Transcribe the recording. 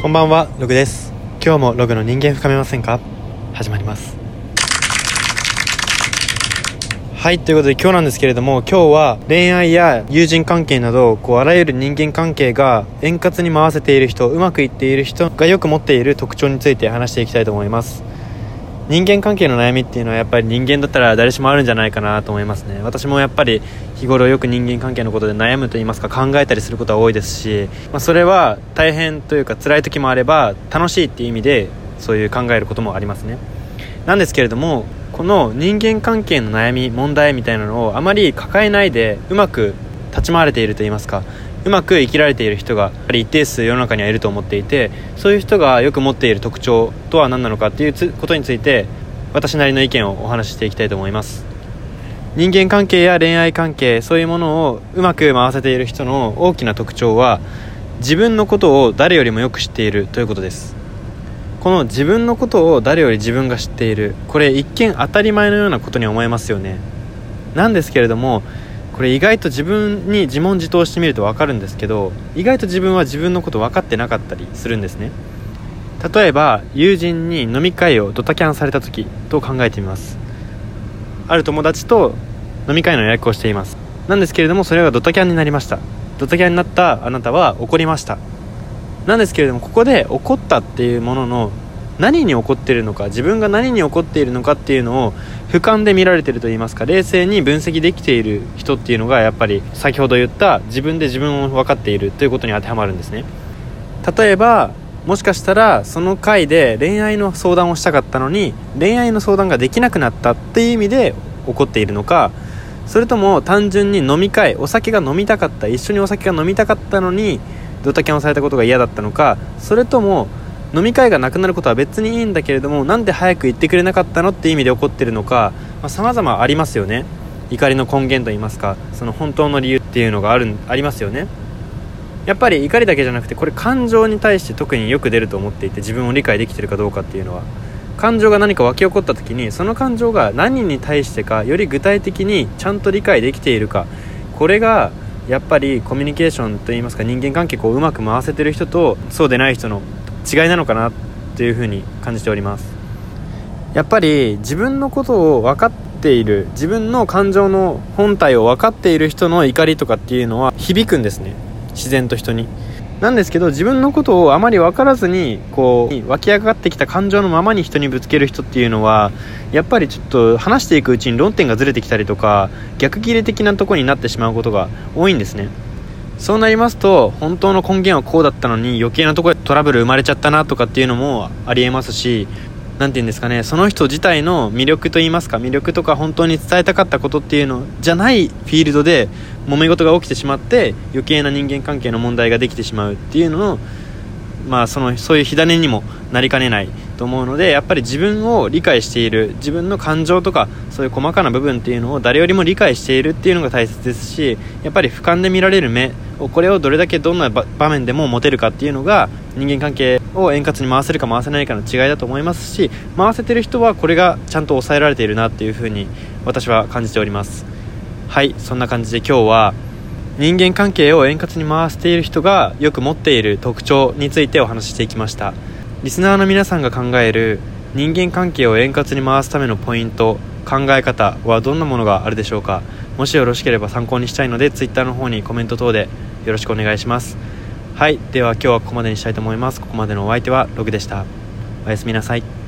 こんばんはログです。今日もログの人間深めませんか？始まります。はいということで今日なんですけれども今日は恋愛や友人関係などこうあらゆる人間関係が円滑に回せている人うまくいっている人がよく持っている特徴について話していきたいと思います。人間関係の悩みっていうのはやっぱり人間だったら誰しもあるんじゃないかなと思いますね。私もやっぱり日頃よく人間関係のことで悩むと言いますか考えたりすることは多いですし、まあ、それは大変というか辛い時もあれば楽しいっていう意味でそういう考えることもありますね。なんですけれどもこの人間関係の悩み問題みたいなのをあまり抱えないでうまく立ち回れていると言いますかうまく生きられている人がやっぱり一定数世の中にはいると思っていてそういう人がよく持っている特徴とは何なのかっていうことについて私なりの意見をお話ししていきたいと思います。人間関係や恋愛関係そういうものをうまく回せている人の大きな特徴は自分のことを誰よりもよく知っているということです。この自分のことを誰より自分が知っているこれ一見当たり前のようなことに思えますよね。なんですけれどもこれ意外と自分に自問自答してみると分かるんですけど意外と自分は自分のこと分かってなかったりするんですね。例えば友人に飲み会をドタキャンされた時と考えてみます。ある友達と飲み会の予約をしています。なんですけれどもそれがドタキャンになりました。ドタキャンになったあなたは怒りました。なんですけれどもここで怒ったっていうものの何に怒ってるのか自分が何に怒っているのかっていうのを俯瞰で見られてると言いますか冷静に分析できている人っていうのがやっぱり先ほど言った自分で自分を分かっているということに当てはまるんですね。例えばもしかしたらその回で恋愛の相談をしたかったのに恋愛の相談ができなくなったっていう意味で怒っているのかそれとも単純に飲み会お酒が飲みたかった一緒にお酒が飲みたかったのにドタキャンをされたことが嫌だったのかそれとも飲み会がなくなることは別にいいんだけれどもなんで早く言ってくれなかったのって意味で怒ってるのかさまざ、まあ、ありますよね。怒りの根源といいますかその本当の理由っていうのがあるありますよね。やっぱり怒りだけじゃなくてこれ感情に対して特によく出ると思っていて自分を理解できてるかどうかっていうのは。感情が何か湧き起こった時にその感情が何に対してかより具体的にちゃんと理解できているか。これがやっぱりコミュニケーションといいますか人間関係をうまく回せてる人とそうでない人の違いなのかなというふうに感じております。やっぱり自分のことを分かっている自分の感情の本体を分かっている人の怒りとかっていうのは響くんですね。自然と人に。なんですけど自分のことをあまり分からずにこう湧き上がってきた感情のままに人にぶつける人っていうのはやっぱりちょっと話していくうちに論点がずれてきたりとか逆切れ的なとこになってしまうことが多いんですね。そうなりますと本当の根源はこうだったのに余計なところでトラブル生まれちゃったなとかっていうのもありえますし何て言うんですかねその人自体の魅力といいますか魅力とか本当に伝えたかったことっていうのじゃないフィールドで揉め事が起きてしまって余計な人間関係の問題ができてしまうっていうののまあそのそういう火種にもなりかねないと思うのでやっぱり自分を理解している自分の感情とかそういう細かな部分っていうのを誰よりも理解しているっていうのが大切ですしやっぱり俯瞰で見られる目をこれをどれだけどんな場面でも持てるかっていうのが人間関係を円滑に回せるか回せないかの違いだと思いますし回せてる人はこれがちゃんと抑えられているなっていうふうに私は感じております。はいそんな感じで今日は人間関係を円滑に回している人がよく持っている特徴についてお話ししていきました。リスナーの皆さんが考える人間関係を円滑に回すためのポイント考え方はどんなものがあるでしょうか。もしよろしければ参考にしたいので Twitter の方にコメント等でよろしくお願いします。はいでは今日はここまでにしたいと思います。ここまでのお相手はログでした。おやすみなさい。